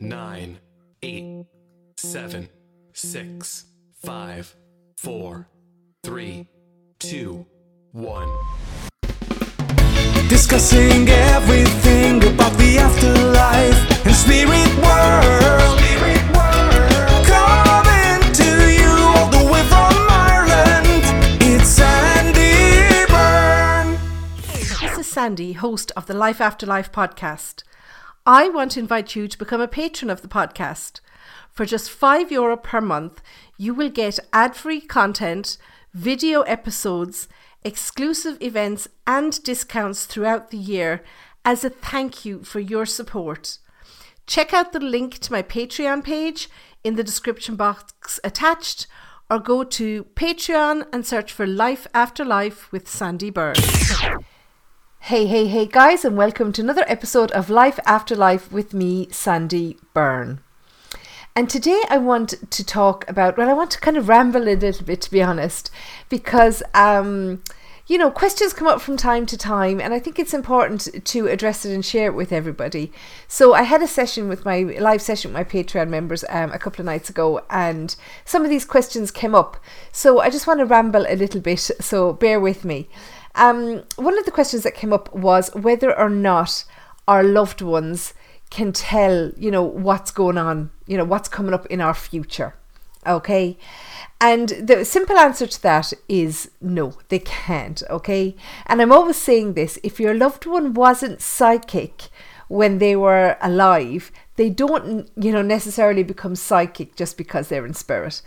nine, eight, seven, six, five, four, three, two, one. Discussing everything about the afterlife and spirit world. Coming to you all the way from Ireland. It's Sandie Byrne. This is Sandie, host of the Life After Life podcast. I want to invite you to become a patron of the podcast. For just €5 Euro per month, you will get ad free content, video episodes, exclusive events, and discounts throughout the year as a thank you for your support. Check out the link to my Patreon page in the description box attached, or go to Patreon and search for Life After Life with Sandie Byrne. Hey, hey, hey, guys, and welcome to another episode of Life After Life with me, Sandie Byrne. And today I want to talk about, well, I want to kind of ramble a little bit, to be honest, because, um, you know, questions come up from time to time, and I think it's important to address it and share it with everybody. So I had a session with my live session with my Patreon members um, a couple of nights ago, and some of these questions came up. So I just want to ramble a little bit, so bear with me. Um, one of the questions that came up was whether or not our loved ones can tell, you know, what's going on, you know, what's coming up in our future. Okay. And the simple answer to that is no, they can't. Okay. And I'm always saying this if your loved one wasn't psychic when they were alive, they don't, you know, necessarily become psychic just because they're in spirit.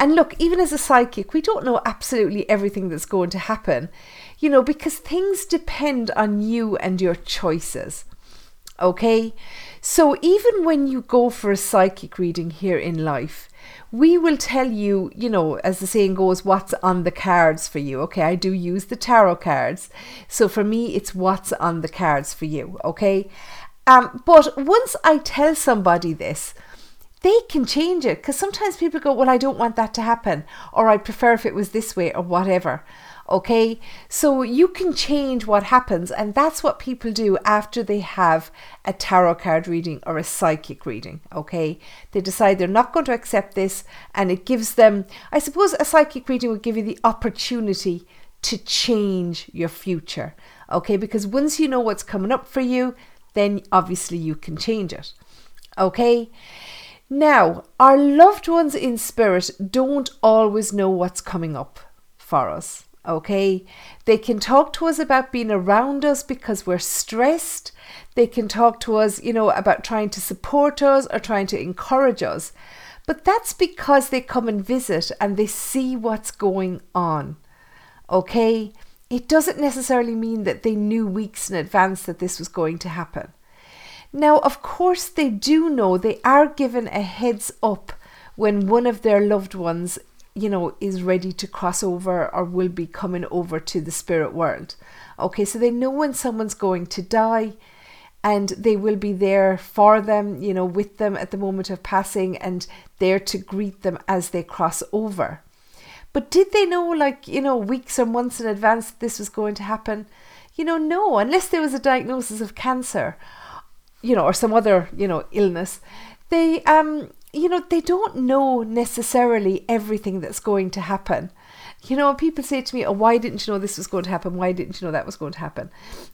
And look, even as a psychic, we don't know absolutely everything that's going to happen, you know, because things depend on you and your choices. Okay? So even when you go for a psychic reading here in life, we will tell you, you know, as the saying goes, what's on the cards for you. Okay, I do use the tarot cards. So for me, it's what's on the cards for you. Okay. Um, but once I tell somebody this, they can change it because sometimes people go, Well, I don't want that to happen, or I prefer if it was this way, or whatever. Okay, so you can change what happens, and that's what people do after they have a tarot card reading or a psychic reading. Okay, they decide they're not going to accept this, and it gives them, I suppose, a psychic reading would give you the opportunity to change your future. Okay, because once you know what's coming up for you, then obviously you can change it. Okay. Now, our loved ones in spirit don't always know what's coming up for us okay? They can talk to us about being around us because we're stressed. They can talk to us, you know, about trying to support us or trying to encourage us. But that's because they come and visit and they see what's going on, okay? It doesn't necessarily mean that they knew weeks in advance that this was going to happen. Now, of course, they do know they are given a heads up when one of their loved ones you know, is ready to cross over or will be coming over to the spirit world. Okay, so they know when someone's going to die and they will be there for them, you know, with them at the moment of passing and there to greet them as they cross over. But did they know, like, you know, weeks or months in advance that this was going to happen? You know, no, unless there was a diagnosis of cancer, you know, or some other, you know, illness. They um you know, they don't know necessarily everything that's going to happen. You know, people say to me, Oh, why didn't you know this was going to happen? Why didn't you know that was going to happen?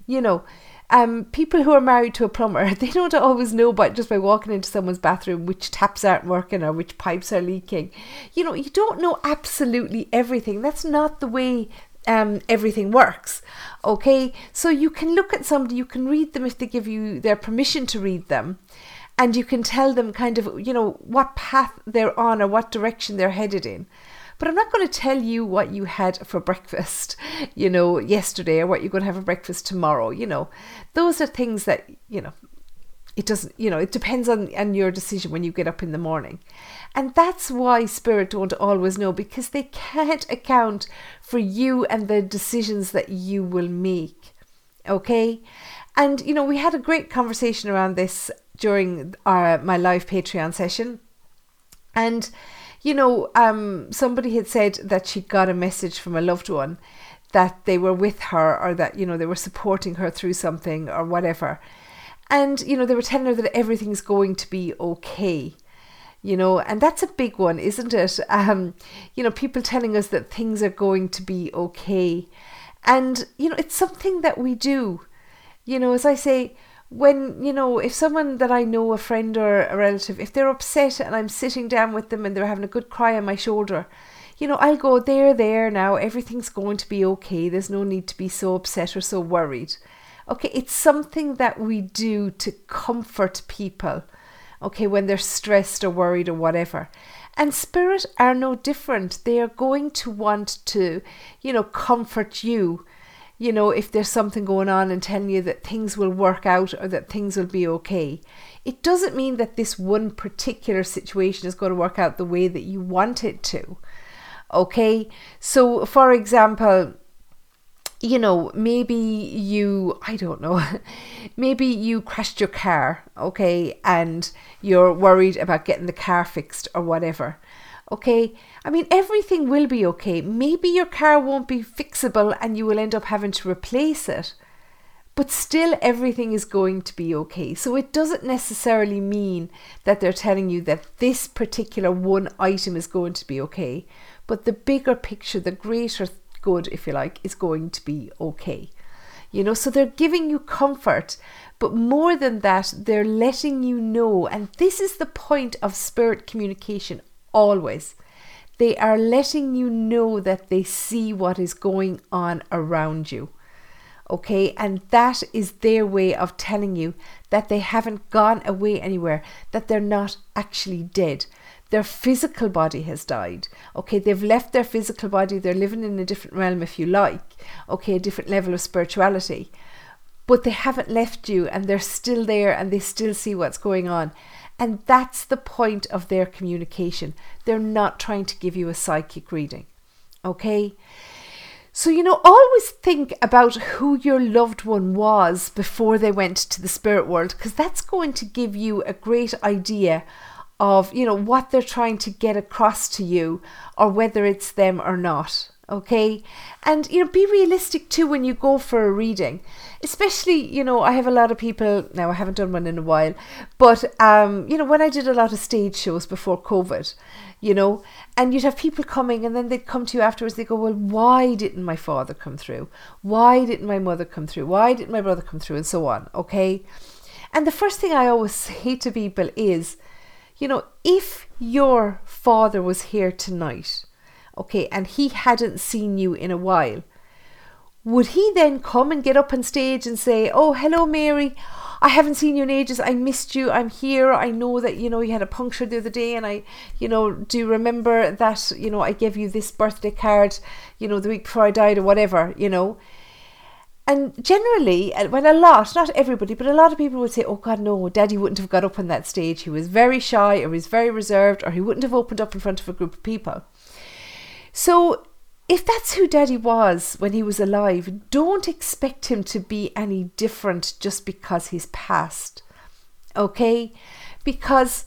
You know, um, people who are married to a plumber, they don't always know by just by walking into someone's bathroom which taps aren't working or which pipes are leaking. You know, you don't know absolutely everything. That's not the way um, everything works. Okay, so you can look at somebody, you can read them if they give you their permission to read them and you can tell them kind of, you know, what path they're on or what direction they're headed in. But I'm not going to tell you what you had for breakfast, you know, yesterday or what you're going to have for breakfast tomorrow. You know, those are things that, you know, it doesn't, you know, it depends on, on your decision when you get up in the morning. And that's why spirit don't always know because they can't account for you and the decisions that you will make. Okay? And, you know, we had a great conversation around this during our my live Patreon session. And, you know, um, somebody had said that she got a message from a loved one that they were with her or that, you know, they were supporting her through something or whatever. And, you know, they were telling her that everything's going to be okay. You know, and that's a big one, isn't it? Um, you know, people telling us that things are going to be okay. And, you know, it's something that we do. You know, as I say, when, you know, if someone that I know, a friend or a relative, if they're upset and I'm sitting down with them and they're having a good cry on my shoulder, you know, I'll go, there, there now, everything's going to be okay. There's no need to be so upset or so worried. Okay, it's something that we do to comfort people, okay, when they're stressed or worried or whatever. And spirit are no different. They are going to want to, you know, comfort you, you know, if there's something going on and telling you that things will work out or that things will be okay. It doesn't mean that this one particular situation is going to work out the way that you want it to. Okay, so for example, you know, maybe you, I don't know, maybe you crashed your car, okay, and you're worried about getting the car fixed or whatever. Okay, I mean, everything will be okay. Maybe your car won't be fixable and you will end up having to replace it, but still everything is going to be okay. So it doesn't necessarily mean that they're telling you that this particular one item is going to be okay, but the bigger picture, the greater good, if you like, is going to be okay. You know, so they're giving you comfort, but more than that, they're letting you know, and this is the point of spirit communication always. They are letting you know that they see what is going on around you. Okay, and that is their way of telling you that they haven't gone away anywhere, that they're not actually dead, their physical body has died. Okay, they've left their physical body, they're living in a different realm, if you like, okay, a different level of spirituality. But they haven't left you and they're still there and they still see what's going on. And that's the point of their communication. They're not trying to give you a psychic reading. Okay? So, you know, always think about who your loved one was before they went to the spirit world, because that's going to give you a great idea of you know what they're trying to get across to you or whether it's them or not okay? And you know be realistic too when you go for a reading especially you know i have a lot of people now i haven't done one in a while but um you know when i did a lot of stage shows before covid you know and you'd have people coming and then they'd come to you afterwards they go well why didn't my father come through? Why didn't my mother come through? Why didn't my brother come through and so on okay? And the first thing i always say to people is you know, if your father was here tonight, okay, and he hadn't seen you in a while, would he then come and get up on stage and say, Oh, hello, Mary, I haven't seen you in ages. I missed you. I'm here. I know that, you know, you had a puncture the other day, and I, you know, do you remember that, you know, I gave you this birthday card, you know, the week before I died or whatever, you know. And generally, uh, when a lot, not everybody, but a lot of people would say, Oh God, no, daddy wouldn't have got up on that stage. He was very shy, or he's very reserved, or he wouldn't have opened up in front of a group of people. So, if that's who daddy was when he was alive, don't expect him to be any different just because he's passed. Okay? Because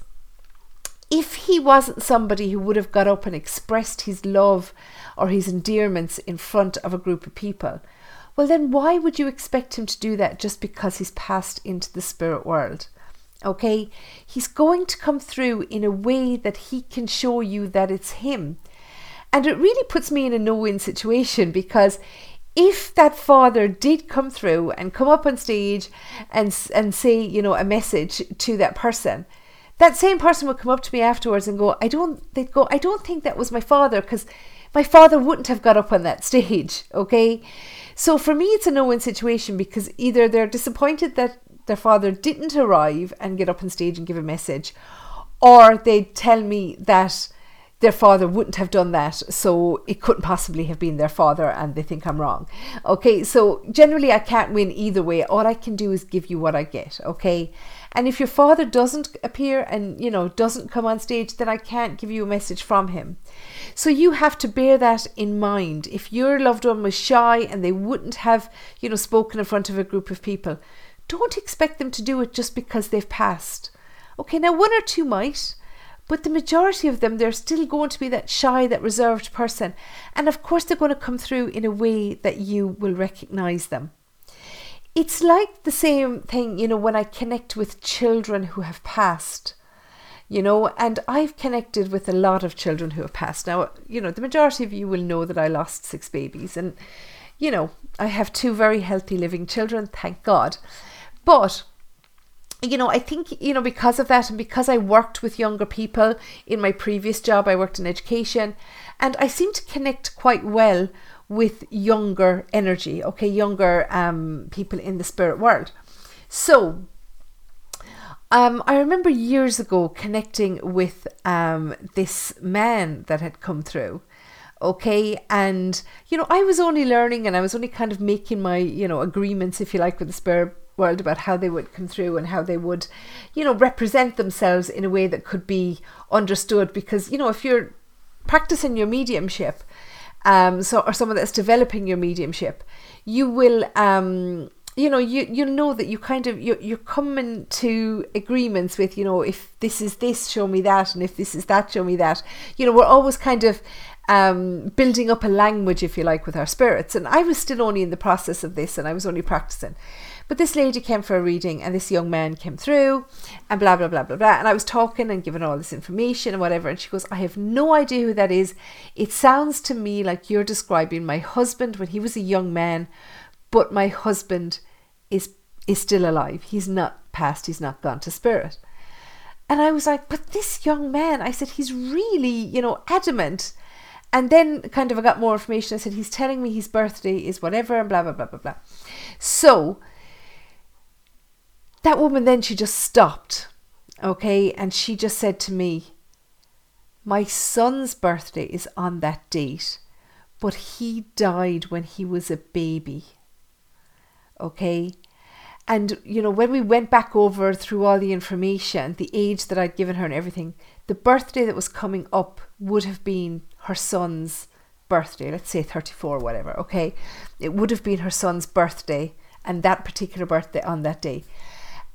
if he wasn't somebody who would have got up and expressed his love or his endearments in front of a group of people, well, then why would you expect him to do that just because he's passed into the spirit world? Okay, he's going to come through in a way that he can show you that it's him. And it really puts me in a no win situation because if that father did come through and come up on stage and, and say, you know, a message to that person, that same person would come up to me afterwards and go, I don't, they'd go, I don't think that was my father because my father wouldn't have got up on that stage. Okay. So for me, it's a no win situation because either they're disappointed that their father didn't arrive and get up on stage and give a message, or they tell me that their father wouldn't have done that, so it couldn't possibly have been their father, and they think I'm wrong. Okay, so generally, I can't win either way. All I can do is give you what I get. Okay, and if your father doesn't appear and you know doesn't come on stage, then I can't give you a message from him. So you have to bear that in mind. If your loved one was shy and they wouldn't have, you know, spoken in front of a group of people, don't expect them to do it just because they've passed. Okay, now one or two might, but the majority of them, they're still going to be that shy, that reserved person. And of course, they're going to come through in a way that you will recognize them. It's like the same thing, you know, when I connect with children who have passed, you know, and I've connected with a lot of children who have passed. Now, you know, the majority of you will know that I lost six babies, and, you know, I have two very healthy living children, thank God. But you know, I think, you know, because of that and because I worked with younger people in my previous job, I worked in education, and I seem to connect quite well with younger energy, okay, younger um, people in the spirit world. So, um, I remember years ago connecting with um, this man that had come through. Okay, and you know, I was only learning and I was only kind of making my, you know, agreements, if you like, with the spirit world about how they would come through and how they would, you know, represent themselves in a way that could be understood. Because, you know, if you're practicing your mediumship, um, so or someone that's developing your mediumship, you will um you know you you know that you kind of you you're coming to agreements with you know if this is this show me that and if this is that show me that. You know we're always kind of um, building up a language if you like with our spirits. And I was still only in the process of this and I was only practicing but this lady came for a reading and this young man came through and blah, blah, blah, blah, blah. And I was talking and giving all this information and whatever. And she goes, I have no idea who that is. It sounds to me like you're describing my husband when he was a young man, but my husband is is still alive. He's not passed, he's not gone to spirit. And I was like, but this young man, I said, he's really, you know, adamant. And then kind of I got more information. I said, he's telling me his birthday is whatever and blah, blah, blah, blah, blah. So that woman then she just stopped okay? And she just said to me my son's birthday is on that date but he died when he was a baby okay? And you know when we went back over through all the information the age that i'd given her and everything the birthday that was coming up would have been her son's birthday. Let's say 34 whatever okay? It would have been her son's birthday and that particular birthday on that day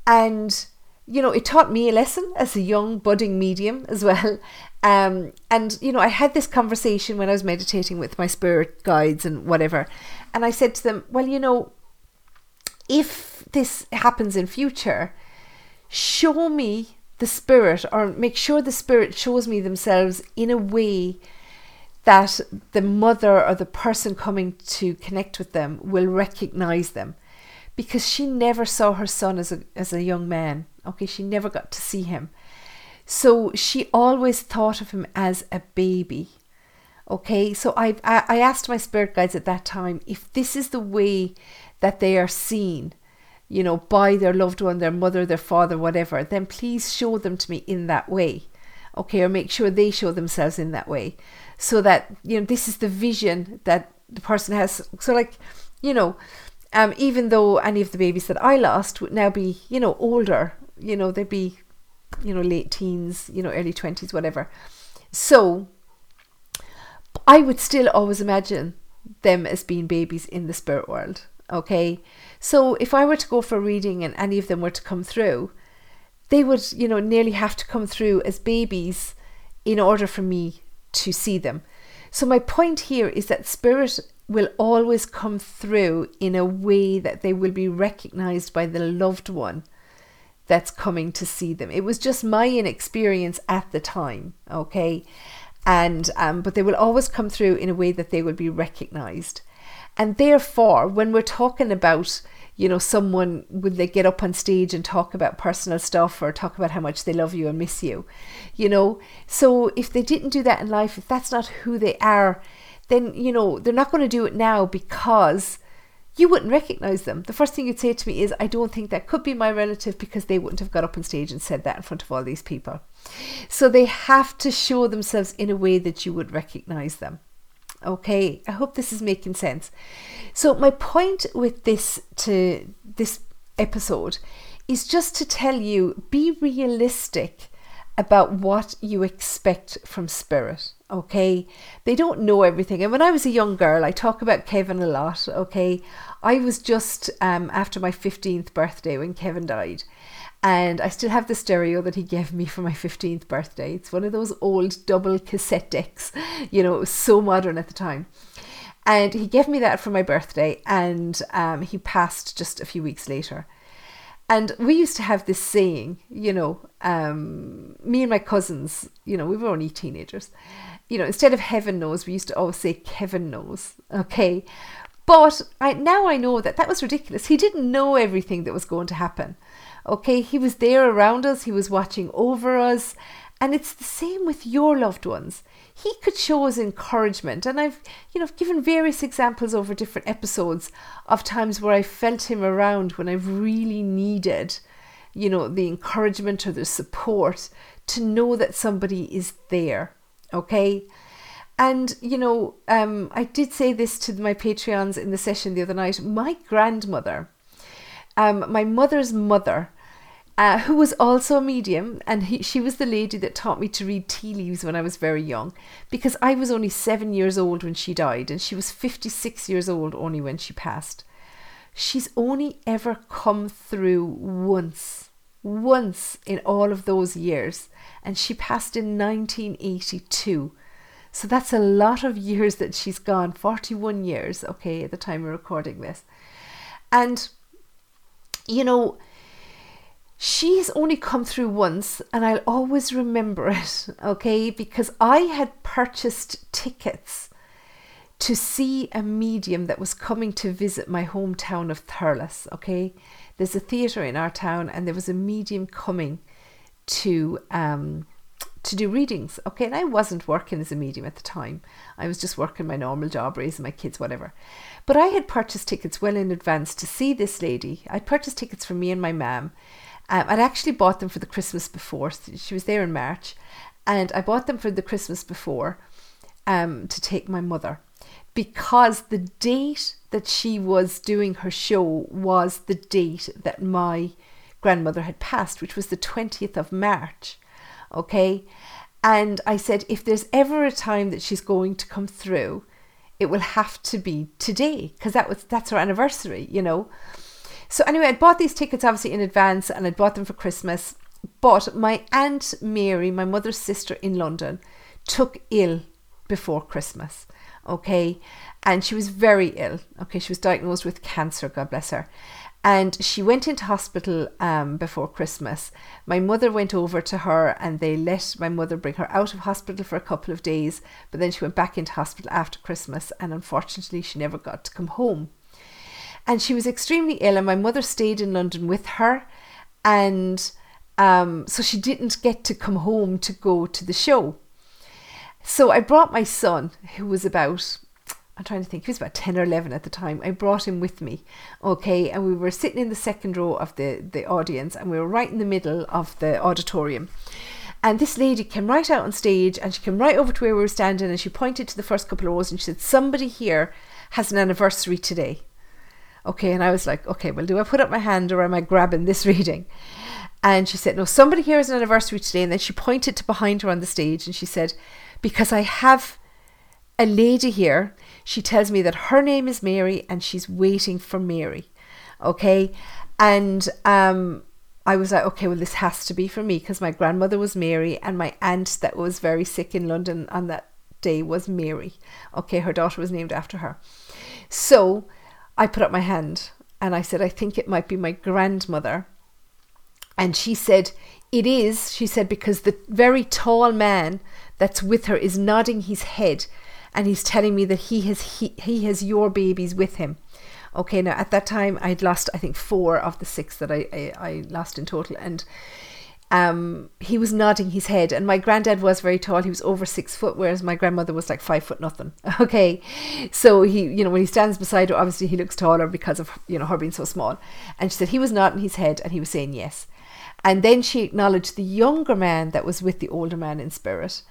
and you know it taught me a lesson as a young budding medium as well. Um, and you know i had this conversation when i was meditating with my spirit guides and whatever. And i said to them well you know if this happens in future show me the spirit or make sure the spirit shows me themselves in a way that the mother or the person coming to connect with them will recognize them because she never saw her son as a, as a young man. Okay, she never got to see him. So she always thought of him as a baby. Okay, so I, I asked my spirit guides at that time if this is the way that they are seen, you know, by their loved one, their mother, their father, whatever, then please show them to me in that way. Okay, or make sure they show themselves in that way. So that, you know, this is the vision that the person has. So, like, you know, um, even though any of the babies that I lost would now be, you know, older, you know, they'd be, you know, late teens, you know, early 20s, whatever. So I would still always imagine them as being babies in the spirit world. Okay. So if I were to go for a reading and any of them were to come through, they would, you know, nearly have to come through as babies in order for me to see them. So my point here is that spirit will always come through in a way that they will be recognized by the loved one that's coming to see them. It was just my inexperience at the time, okay? And um, but they will always come through in a way that they will be recognized. And therefore, when we're talking about, you know, someone when they get up on stage and talk about personal stuff or talk about how much they love you and miss you, you know, so if they didn't do that in life, if that's not who they are then you know they're not going to do it now because you wouldn't recognize them. The first thing you'd say to me is, I don't think that could be my relative because they wouldn't have got up on stage and said that in front of all these people. So they have to show themselves in a way that you would recognize them. Okay, I hope this is making sense. So my point with this to this episode is just to tell you be realistic about what you expect from spirit. Okay, they don't know everything. And when I was a young girl, I talk about Kevin a lot. Okay, I was just um, after my 15th birthday when Kevin died, and I still have the stereo that he gave me for my 15th birthday. It's one of those old double cassette decks, you know, it was so modern at the time. And he gave me that for my birthday, and um, he passed just a few weeks later. And we used to have this saying, you know, um, me and my cousins, you know, we were only teenagers. You know, instead of heaven knows, we used to always say Kevin knows. Okay. But I, now I know that that was ridiculous. He didn't know everything that was going to happen. Okay. He was there around us, he was watching over us. And it's the same with your loved ones. He could show us encouragement. And I've, you know, I've given various examples over different episodes of times where I felt him around when I've really needed, you know, the encouragement or the support to know that somebody is there. Okay. And, you know, um, I did say this to my Patreons in the session the other night. My grandmother, um, my mother's mother, uh, who was also a medium, and he, she was the lady that taught me to read tea leaves when I was very young, because I was only seven years old when she died, and she was 56 years old only when she passed. She's only ever come through once, once in all of those years, and she passed in 1982. So that's a lot of years that she's gone, 41 years, okay, at the time of recording this. And, you know, she's only come through once and I'll always remember it, okay? Because I had purchased tickets to see a medium that was coming to visit my hometown of Thurles, okay? There's a theatre in our town and there was a medium coming to um to do readings, okay? And I wasn't working as a medium at the time. I was just working my normal job, raising my kids, whatever. But I had purchased tickets well in advance to see this lady. I'd purchased tickets for me and my mum um, I'd actually bought them for the Christmas before. She was there in March, and I bought them for the Christmas before um, to take my mother because the date that she was doing her show was the date that my grandmother had passed, which was the 20th of March. Okay. And I said, if there's ever a time that she's going to come through, it will have to be today because that was that's her anniversary, you know. So anyway, I'd bought these tickets obviously in advance and I'd bought them for Christmas. But my aunt Mary, my mother's sister in London, took ill before Christmas. Okay. And she was very ill. Okay. She was diagnosed with cancer, God bless her. And she went into hospital um, before Christmas. My mother went over to her and they let my mother bring her out of hospital for a couple of days. But then she went back into hospital after Christmas. And unfortunately, she never got to come home and she was extremely ill and my mother stayed in london with her. And um, so she didn't get to come home to go to the show. So i brought my son who was about i'm trying to think he was about 10 or 11 at the time. I brought him with me okay? And we were sitting in the second row of the the audience and we were right in the middle of the auditorium. And this lady came right out on stage and she came right over to where we were standing and she pointed to the first couple of rows and she said, Somebody here has an anniversary today. Okay, and I was like, okay, well, do I put up my hand or am I grabbing this reading? And she said, no, somebody here is an anniversary today. And then she pointed to behind her on the stage and she said, because I have a lady here. She tells me that her name is Mary and she's waiting for Mary. Okay. And um, I was like, okay, well, this has to be for me because my grandmother was Mary and my aunt that was very sick in London on that day was Mary. Okay. Her daughter was named after her. So I put up my hand and I said, I think it might be my grandmother. And she said, It is, she said, because the very tall man that's with her is nodding his head and he's telling me that he has he, he has your babies with him. Okay, now at that time I'd lost I think four of the six that I, I, I lost in total and um, he was nodding his head, and my granddad was very tall. He was over six foot, whereas my grandmother was like five foot nothing. Okay, so he, you know, when he stands beside her, obviously he looks taller because of you know her being so small. And she said he was nodding his head, and he was saying yes. And then she acknowledged the younger man that was with the older man in spirit,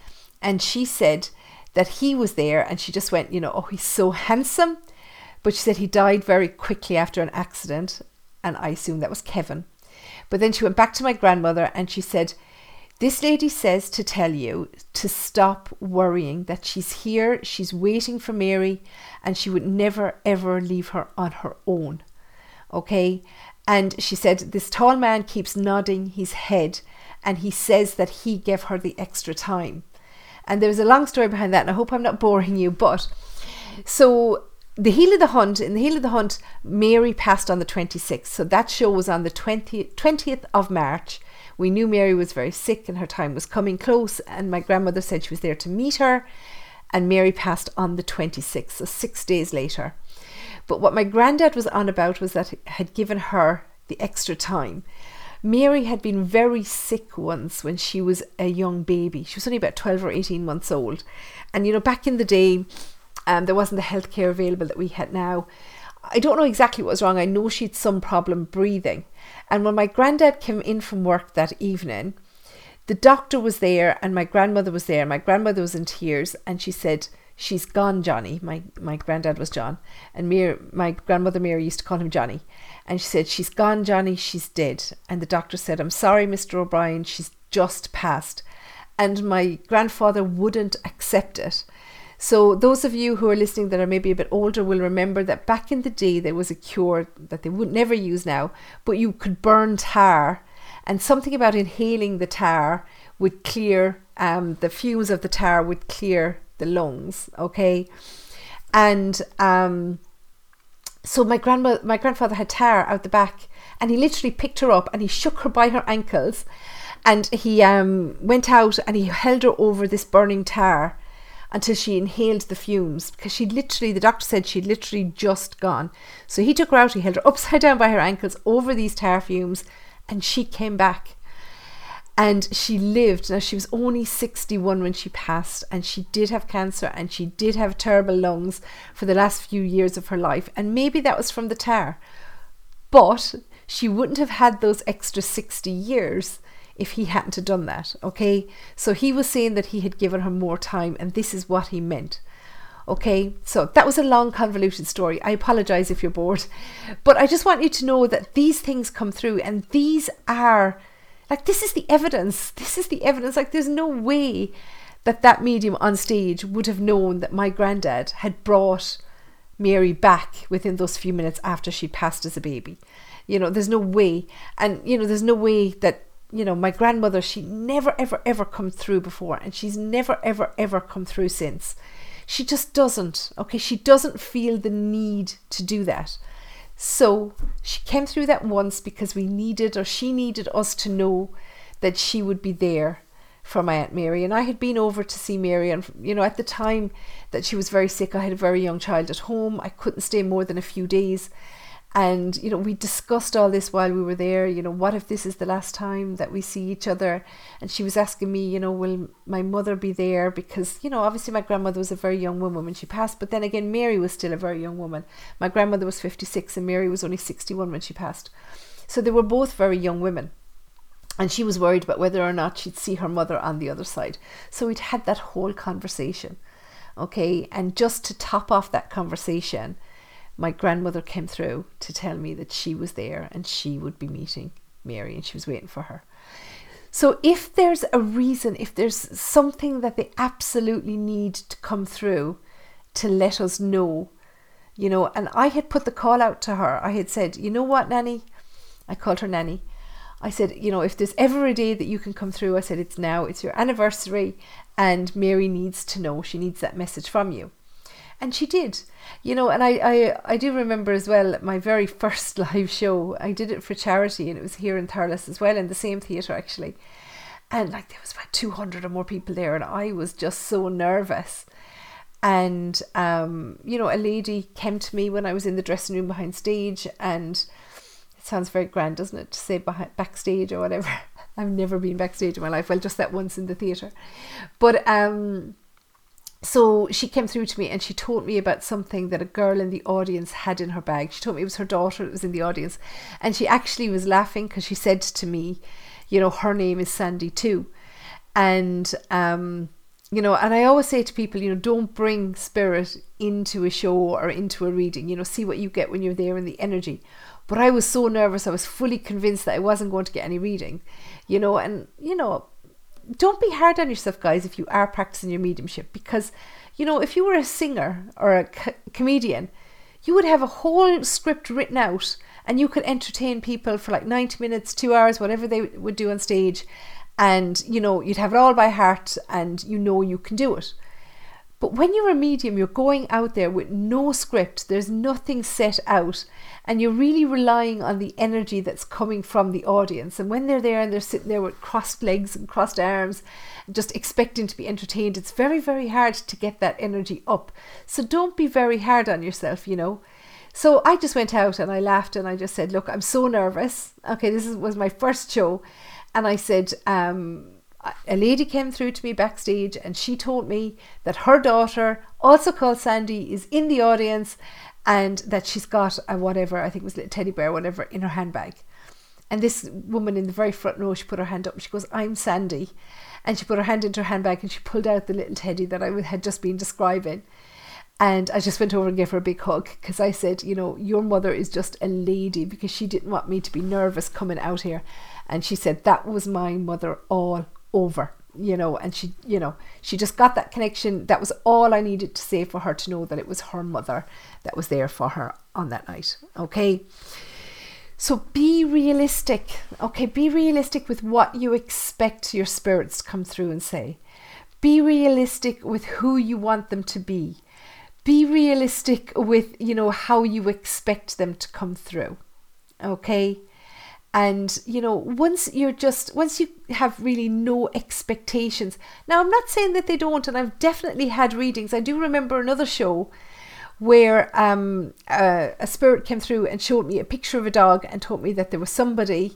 and she said that he was there, and she just went, you know, oh, he's so handsome. But she said he died very quickly after an accident, and I assume that was Kevin. But then she went back to my grandmother and she said, This lady says to tell you to stop worrying, that she's here, she's waiting for Mary, and she would never ever leave her on her own. Okay? And she said, This tall man keeps nodding his head and he says that he gave her the extra time. And there's a long story behind that, and I hope I'm not boring you, but So the Heel of the Hunt, in the Heel of the Hunt, Mary passed on the 26th. So that show was on the 20th, 20th of March. We knew Mary was very sick and her time was coming close, and my grandmother said she was there to meet her. And Mary passed on the 26th, so six days later. But what my granddad was on about was that it had given her the extra time. Mary had been very sick once when she was a young baby. She was only about 12 or 18 months old. And, you know, back in the day, um, there wasn't the healthcare available that we had now. I don't know exactly what was wrong. I know she had some problem breathing. And when my granddad came in from work that evening, the doctor was there and my grandmother was there. My grandmother was in tears and she said, She's gone, Johnny. My my granddad was John. And my grandmother Mary used to call him Johnny. And she said, She's gone, Johnny, she's dead. And the doctor said, I'm sorry, Mr. O'Brien, she's just passed. And my grandfather wouldn't accept it. So, those of you who are listening that are maybe a bit older will remember that back in the day there was a cure that they would never use now, but you could burn tar, and something about inhaling the tar would clear um, the fumes of the tar would clear the lungs. Okay, and um, so my grandma, my grandfather had tar out the back, and he literally picked her up and he shook her by her ankles, and he um, went out and he held her over this burning tar until she inhaled the fumes because she literally, the doctor said she'd literally just gone. So he took her out, he held her upside down by her ankles over these tar fumes, and she came back. And she lived. Now, she was only 61 when she passed, and she did have cancer and she did have terrible lungs for the last few years of her life. And maybe that was from the tar. But she wouldn't have had those extra 60 years if he hadn't have done that. Okay. So he was saying that he had given her more time, and this is what he meant. Okay, so that was a long, convoluted story. I apologize if you're bored, but I just want you to know that these things come through, and these are like, this is the evidence. This is the evidence. Like, there's no way that that medium on stage would have known that my granddad had brought Mary back within those few minutes after she passed as a baby. You know, there's no way. And, you know, there's no way that you know, my grandmother, she never, ever, ever come through before, and she's never, ever, ever come through since. She just doesn't, okay? She doesn't feel the need to do that. So she came through that once because we needed, or she needed us to know that she would be there for my Aunt Mary. And I had been over to see Mary, and, you know, at the time that she was very sick, I had a very young child at home. I couldn't stay more than a few days. And, you know, we discussed all this while we were there. You know, what if this is the last time that we see each other? And she was asking me, you know, will my mother be there? Because, you know, obviously my grandmother was a very young woman when she passed. But then again, Mary was still a very young woman. My grandmother was 56 and Mary was only 61 when she passed. So they were both very young women. And she was worried about whether or not she'd see her mother on the other side. So we'd had that whole conversation. Okay. And just to top off that conversation, my grandmother came through to tell me that she was there and she would be meeting Mary and she was waiting for her. So if there's a reason, if there's something that they absolutely need to come through to let us know, you know, and I had put the call out to her. I had said, you know what, Nanny? I called her Nanny. I said, you know, if there's ever a day that you can come through, I said, it's now, it's your anniversary, and Mary needs to know. She needs that message from you and she did. You know and I, I i do remember as well my very first live show. I did it for charity and it was here in Thurles as well in the same theatre actually. And like there was about 200 or more people there and i was just so nervous. And um you know a lady came to me when i was in the dressing room behind stage and it sounds very grand doesn't it to say behind, backstage or whatever. I've never been backstage in my life. Well just that once in the theatre. But um so she came through to me and she told me about something that a girl in the audience had in her bag. She told me it was her daughter that was in the audience. And she actually was laughing because she said to me, you know, her name is Sandy too. And, um, you know, and I always say to people, you know, don't bring spirit into a show or into a reading. You know, see what you get when you're there in the energy. But I was so nervous, I was fully convinced that I wasn't going to get any reading, you know, and, you know, don't be hard on yourself, guys, if you are practicing your mediumship, because you know, if you were a singer or a co- comedian, you would have a whole script written out and you could entertain people for like 90 minutes, two hours, whatever they would do on stage. And, you know, you'd have it all by heart and you know you can do it. But when you're a medium, you're going out there with no script, there's nothing set out, and you're really relying on the energy that's coming from the audience. And when they're there and they're sitting there with crossed legs and crossed arms, just expecting to be entertained, it's very, very hard to get that energy up. So don't be very hard on yourself, you know. So I just went out and I laughed and I just said, Look, I'm so nervous. Okay, this is, was my first show. And I said, um, a lady came through to me backstage and she told me that her daughter, also called Sandy, is in the audience and that she's got a whatever, I think it was a little teddy bear, whatever, in her handbag. And this woman in the very front row, she put her hand up and she goes, I'm Sandy. And she put her hand into her handbag and she pulled out the little teddy that I had just been describing. And I just went over and gave her a big hug because I said, you know, your mother is just a lady because she didn't want me to be nervous coming out here. And she said, that was my mother all over you know and she you know she just got that connection. That was all i needed to say for her to know that it was her mother that was there for her on that night okay? So be realistic okay? Be realistic with what you expect your spirits to come through and say. Be realistic with who you want them to be. Be realistic with you know how you expect them to come through okay and you know once you're just once you have really no expectations. Now i'm not saying that they don't and i've definitely had readings. I do remember another show where um, uh, a spirit came through and showed me a picture of a dog and told me that there was somebody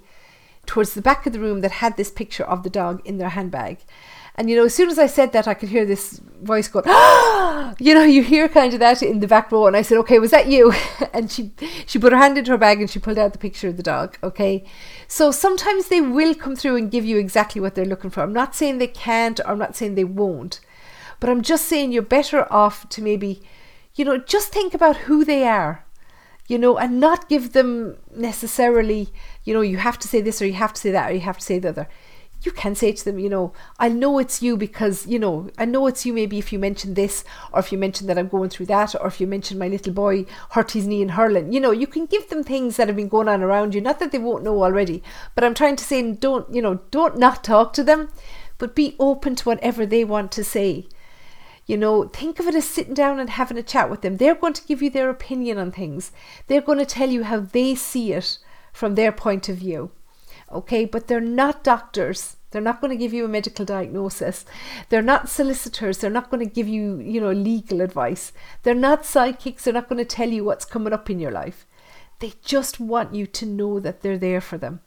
towards the back of the room that had this picture of the dog in their handbag and you know, as soon as I said that, I could hear this voice go, ah! you know, you hear kind of that in the back row. And I said, okay, was that you? and she she put her hand into her bag and she pulled out the picture of the dog. Okay, so sometimes they will come through and give you exactly what they're looking for. I'm not saying they can't, I'm not saying they won't, but I'm just saying you're better off to maybe, you know, just think about who they are you know, and not give them necessarily, you know, you have to say this or you have to say that or you have to say the other you can say to them, you know, I know it's you because, you know, I know it's you maybe if you mention this, or if you mention that I'm going through that, or if you mention my little boy hurt his knee in hurling. You know, you can give them things that have been going on around you. Not that they won't know already, but I'm trying to say, don't, you know, don't not talk to them, but be open to whatever they want to say. You know, think of it as sitting down and having a chat with them. They're going to give you their opinion on things, they're going to tell you how they see it from their point of view okay? But they're not doctors. They're not going to give you a medical diagnosis. They're not solicitors. They're not going to give you, you know, legal advice. They're not psychics. They're not going to tell you what's coming up in your life. They just want you to know that they're there for them.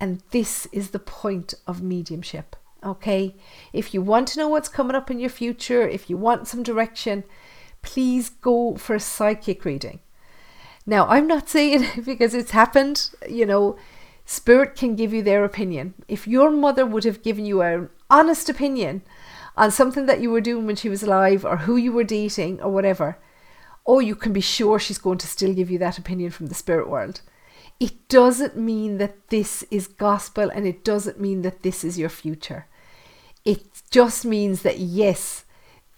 And this is the point of mediumship. Okay? If you want to know what's coming up in your future, if you want some direction, please go for a psychic reading. Now, I'm not saying because it's happened, you know, Spirit can give you their opinion. If your mother would have given you an honest opinion on something that you were doing when she was alive or who you were dating or whatever, oh, you can be sure she's going to still give you that opinion from the spirit world. It doesn't mean that this is gospel and it doesn't mean that this is your future. It just means that, yes,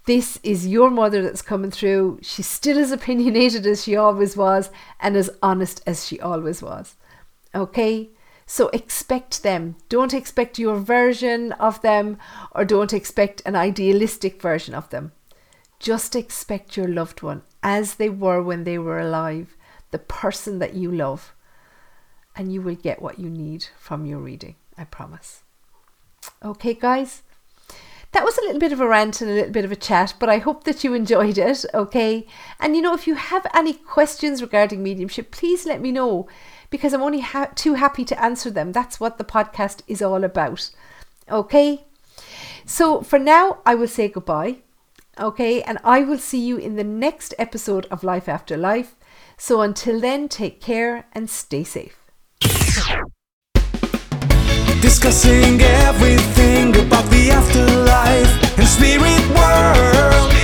this is your mother that's coming through. She's still as opinionated as she always was and as honest as she always was. Okay? So expect them. Don't expect your version of them or don't expect an idealistic version of them. Just expect your loved one as they were when they were alive, the person that you love, and you will get what you need from your reading. I promise. Okay, guys. That was a little bit of a rant and a little bit of a chat, but I hope that you enjoyed it. Okay. And you know, if you have any questions regarding mediumship, please let me know because I'm only ha- too happy to answer them. That's what the podcast is all about. Okay? So for now, I will say goodbye. Okay? And I will see you in the next episode of Life After Life. So until then, take care and stay safe. Discussing everything about the afterlife and spirit world.